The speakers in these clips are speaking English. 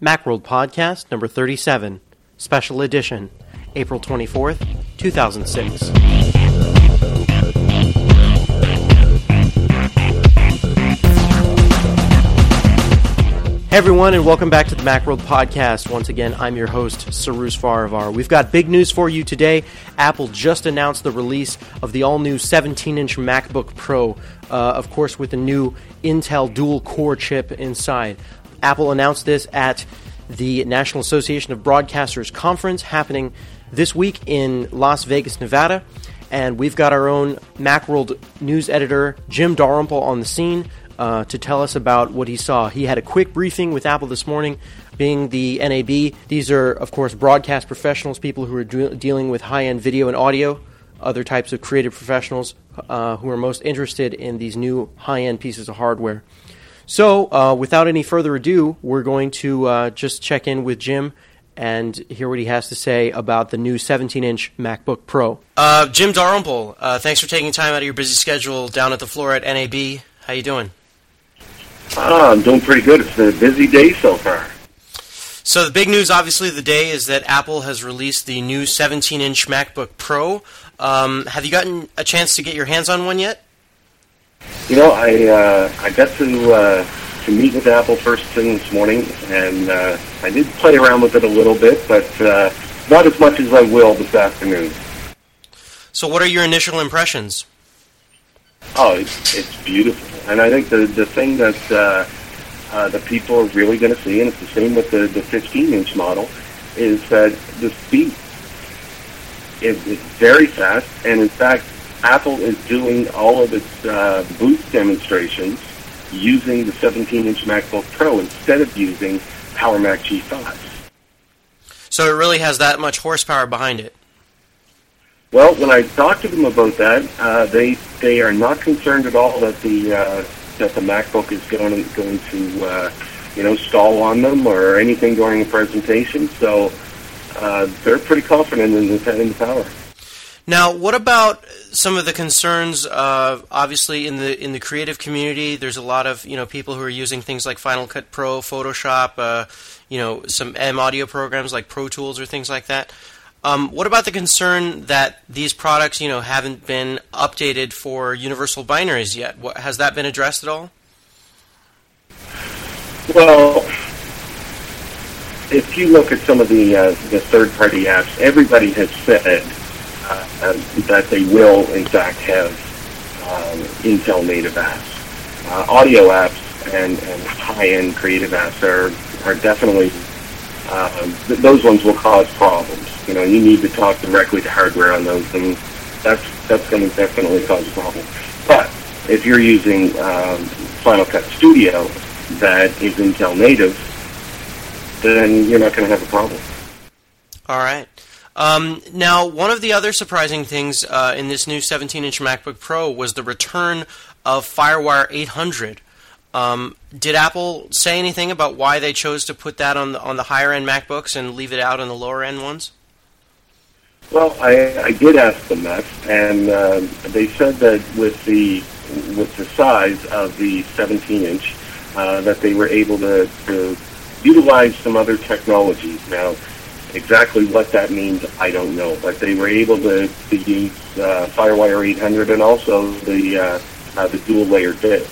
Macworld Podcast number 37, Special Edition, April 24th, 2006. Hey everyone, and welcome back to the Macworld Podcast. Once again, I'm your host, Cyrus Farivar. We've got big news for you today. Apple just announced the release of the all new 17 inch MacBook Pro, uh, of course, with the new Intel dual core chip inside. Apple announced this at the National Association of Broadcasters conference happening this week in Las Vegas, Nevada. And we've got our own Macworld news editor, Jim Dalrymple, on the scene uh, to tell us about what he saw. He had a quick briefing with Apple this morning, being the NAB. These are, of course, broadcast professionals, people who are de- dealing with high end video and audio, other types of creative professionals uh, who are most interested in these new high end pieces of hardware. So, uh, without any further ado, we're going to uh, just check in with Jim and hear what he has to say about the new 17-inch MacBook Pro. Uh, Jim Dalrymple, uh, thanks for taking time out of your busy schedule down at the floor at NAB. How you doing? Ah, I'm doing pretty good. It's been a busy day so far. So the big news, obviously, of the day is that Apple has released the new 17-inch MacBook Pro. Um, have you gotten a chance to get your hands on one yet? You know, I uh, I got to uh, to meet with Apple first thing this morning, and uh, I did play around with it a little bit, but uh, not as much as I will this afternoon. So, what are your initial impressions? Oh, it's, it's beautiful, and I think the the thing that uh, uh, the people are really going to see, and it's the same with the the 15 inch model, is that the speed is, is very fast, and in fact, Apple is doing all of its uh, booth demonstrations using the 17-inch MacBook Pro instead of using Power Mac G5. So it really has that much horsepower behind it. Well, when I talked to them about that, uh, they they are not concerned at all that the uh, that the MacBook is going going to uh, you know stall on them or anything during the presentation. So uh, they're pretty confident in the, in the power. Now, what about some of the concerns? Uh, obviously, in the in the creative community, there's a lot of you know people who are using things like Final Cut Pro, Photoshop, uh, you know, some M audio programs like Pro Tools or things like that. Um, what about the concern that these products, you know, haven't been updated for universal binaries yet? What, has that been addressed at all? Well, if you look at some of the uh, the third party apps, everybody has said uh, that they will, in fact, have um, Intel native apps. Uh, audio apps and, and high-end creative apps are, are definitely, um, th- those ones will cause problems. You know, you need to talk directly to hardware on those, and that's, that's going to definitely cause a problem. But if you're using um, Final Cut Studio that is Intel native, then you're not going to have a problem. All right. Um, now, one of the other surprising things uh, in this new 17-inch MacBook Pro was the return of FireWire 800. Um, did Apple say anything about why they chose to put that on the on the higher end MacBooks and leave it out on the lower end ones? Well, I, I did ask them that, and uh, they said that with the with the size of the 17 inch, uh, that they were able to, to utilize some other technologies. Now, Exactly what that means, I don't know. But they were able to, to use uh, FireWire 800 and also the uh, uh, the dual layer disk.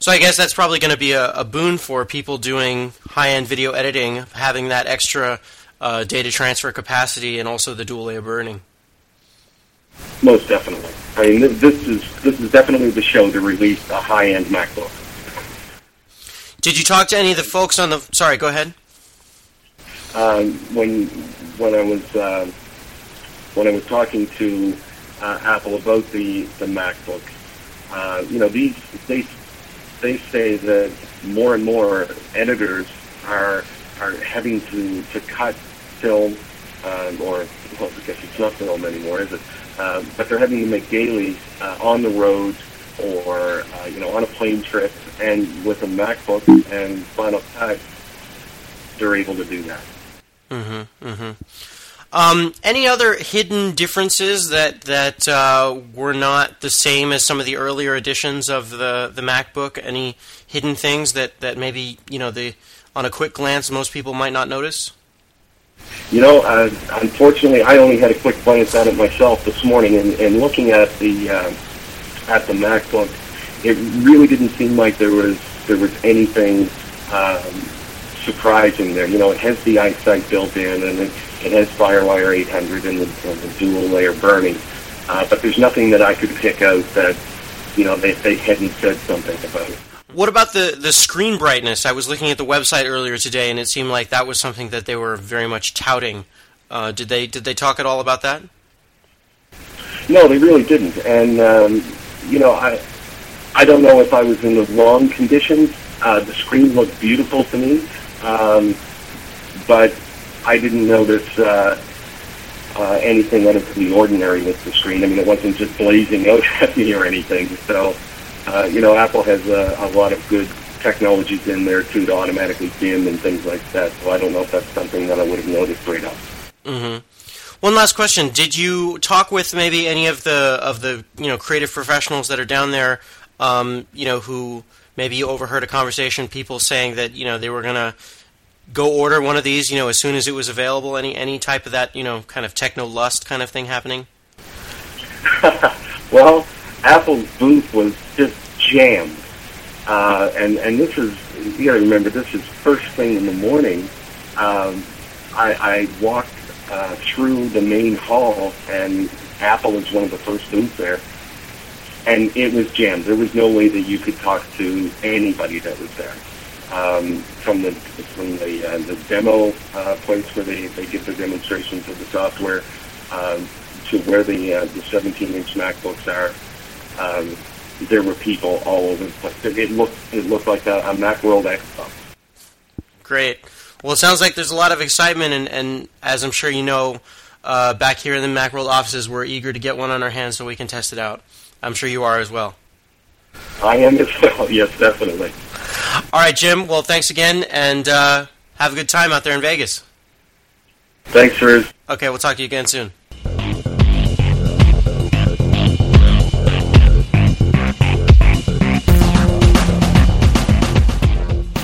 So I guess that's probably going to be a, a, boon for people doing high end video editing, having that extra uh, data transfer capacity and also the dual layer burning. Most definitely. I mean, this is this is definitely the show to release a high end MacBook. Did you talk to any of the folks on the? Sorry, go ahead um, when when I was uh, when I was talking to uh, Apple about the the MacBook, uh, you know, these they they say that more and more editors are are having to to cut film um, or well, I guess it's not film anymore, is it? Uh, but they're having to make dailies uh, on the road or uh, you know on a plane trip, and with a MacBook and Final Cut, they're able to do that. Mm-hmm. Mm-hmm. Um, any other hidden differences that that uh, were not the same as some of the earlier editions of the the MacBook? Any hidden things that, that maybe you know the on a quick glance most people might not notice? You know, uh, unfortunately, I only had a quick glance at it myself this morning, and, and looking at the uh, at the MacBook, it really didn't seem like there was there was anything um, surprising there. You know, it has the iSight built in, and it, it has FireWire 800 and the, and the dual layer burning. Uh, but there's nothing that I could pick out that you know they, they hadn't said something about it. What about the, the screen brightness? I was looking at the website earlier today, and it seemed like that was something that they were very much touting. Uh, did they did they talk at all about that? No, they really didn't. And um, you know, I I don't know if I was in the wrong conditions. Uh, the screen looked beautiful to me, um, but I didn't notice uh, uh, anything out of the ordinary with the screen. I mean, it wasn't just blazing out at me or anything. So, uh, you know, Apple has a, a lot of good technologies in there too to automatically dim and things like that. So I don't know if that's something that I would have noticed right off. Mm-hmm. One last question: Did you talk with maybe any of the of the you know creative professionals that are down there? Um, you know who maybe you overheard a conversation, people saying that you know they were gonna go order one of these, you know, as soon as it was available. Any any type of that, you know, kind of techno lust kind of thing happening. well, Apple's booth was just jammed, uh, and and this is you got to remember this is first thing in the morning. Um, I, I walked uh, through the main hall, and Apple is one of the first booths there, and it was jammed. There was no way that you could talk to anybody that was there. Um, from the from the uh, the demo uh, place where they, they give the demonstrations of the software um, to where the uh, the 17 inch MacBooks are. Um, there were people all over the place. It looked it looked like a, a MacWorld Expo. Great. Well, it sounds like there's a lot of excitement, and, and as I'm sure you know, uh, back here in the Macworld offices, we're eager to get one on our hands so we can test it out. I'm sure you are as well. I am as well. Yes, definitely. All right, Jim. Well, thanks again, and uh, have a good time out there in Vegas. Thanks, Riz. Okay, we'll talk to you again soon.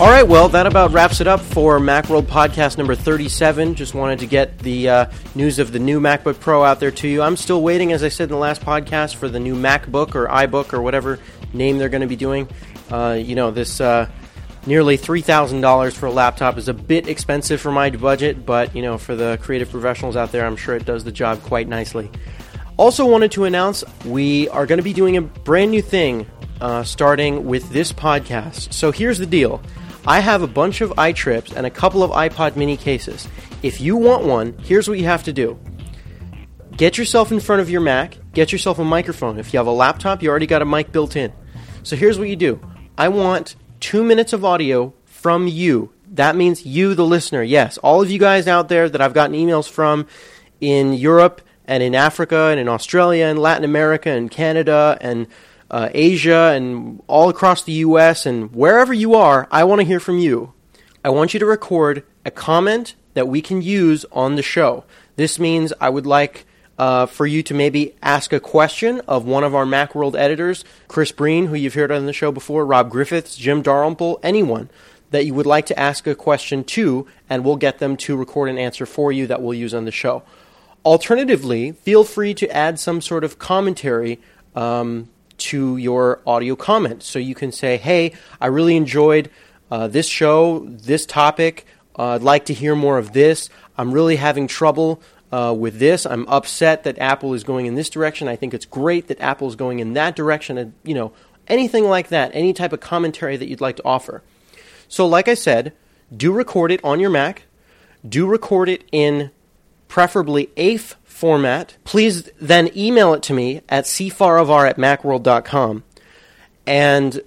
All right, well, that about wraps it up for Macworld Podcast number 37. Just wanted to get the uh, news of the new MacBook Pro out there to you. I'm still waiting, as I said in the last podcast, for the new MacBook or iBook or whatever name they're going to be doing. Uh, you know, this uh, nearly $3,000 for a laptop is a bit expensive for my budget, but, you know, for the creative professionals out there, I'm sure it does the job quite nicely. Also, wanted to announce we are going to be doing a brand new thing uh, starting with this podcast. So here's the deal. I have a bunch of iTrips and a couple of iPod mini cases. If you want one, here's what you have to do. Get yourself in front of your Mac, get yourself a microphone. If you have a laptop, you already got a mic built in. So here's what you do. I want 2 minutes of audio from you. That means you the listener. Yes, all of you guys out there that I've gotten emails from in Europe and in Africa and in Australia and Latin America and Canada and uh, Asia and all across the US and wherever you are, I want to hear from you. I want you to record a comment that we can use on the show. This means I would like uh, for you to maybe ask a question of one of our Macworld editors, Chris Breen, who you've heard on the show before, Rob Griffiths, Jim Dalrymple, anyone that you would like to ask a question to, and we'll get them to record an answer for you that we'll use on the show. Alternatively, feel free to add some sort of commentary um, to your audio comment. So you can say, hey, I really enjoyed uh, this show, this topic. Uh, I'd like to hear more of this. I'm really having trouble uh, with this. I'm upset that Apple is going in this direction. I think it's great that Apple is going in that direction. And, you know, anything like that, any type of commentary that you'd like to offer. So, like I said, do record it on your Mac. Do record it in preferably AIFF format. Please then email it to me at cfarivar at macworld.com. And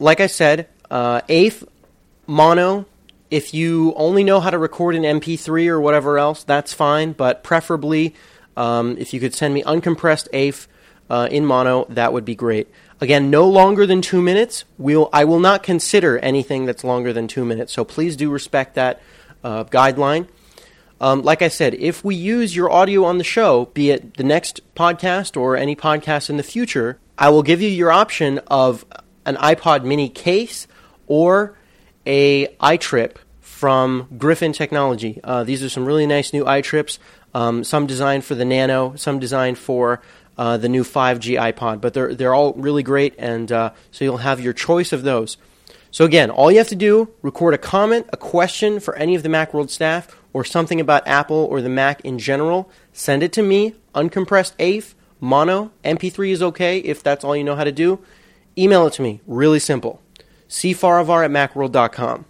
like I said, uh, AIFF, mono, if you only know how to record an MP3 or whatever else, that's fine. But preferably, um, if you could send me uncompressed AIFF uh, in mono, that would be great. Again, no longer than two minutes. We'll, I will not consider anything that's longer than two minutes. So please do respect that uh, guideline. Um, like I said, if we use your audio on the show, be it the next podcast or any podcast in the future, I will give you your option of an iPod mini case or a iTrip from Griffin Technology. Uh, these are some really nice new iTrips, um, some designed for the Nano, some designed for uh, the new 5G iPod, but they're, they're all really great, and uh, so you'll have your choice of those. So again, all you have to do, record a comment, a question for any of the Macworld staff, or something about Apple or the Mac in general, send it to me, uncompressed AIFF, mono, MP3 is okay if that's all you know how to do. Email it to me, really simple. cfarivar at macworld.com.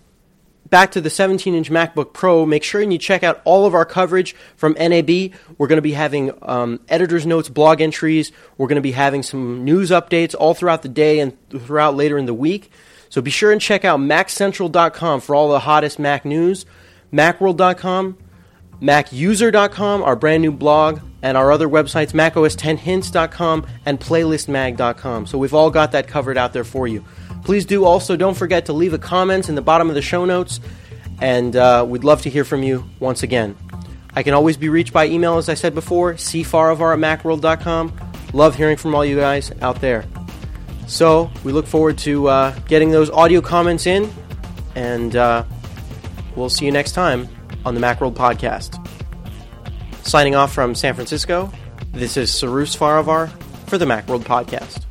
Back to the 17 inch MacBook Pro, make sure you check out all of our coverage from NAB. We're going to be having um, editor's notes, blog entries. We're going to be having some news updates all throughout the day and throughout later in the week. So be sure and check out MacCentral.com for all the hottest Mac news, Macworld.com, MacUser.com, our brand new blog, and our other websites, MacOS10Hints.com and PlaylistMag.com. So we've all got that covered out there for you. Please do also don't forget to leave a comment in the bottom of the show notes, and uh, we'd love to hear from you once again. I can always be reached by email, as I said before, cfarivar at macworld.com. Love hearing from all you guys out there. So we look forward to uh, getting those audio comments in, and uh, we'll see you next time on the Macworld Podcast. Signing off from San Francisco, this is Cyrus Farivar for the Macworld Podcast.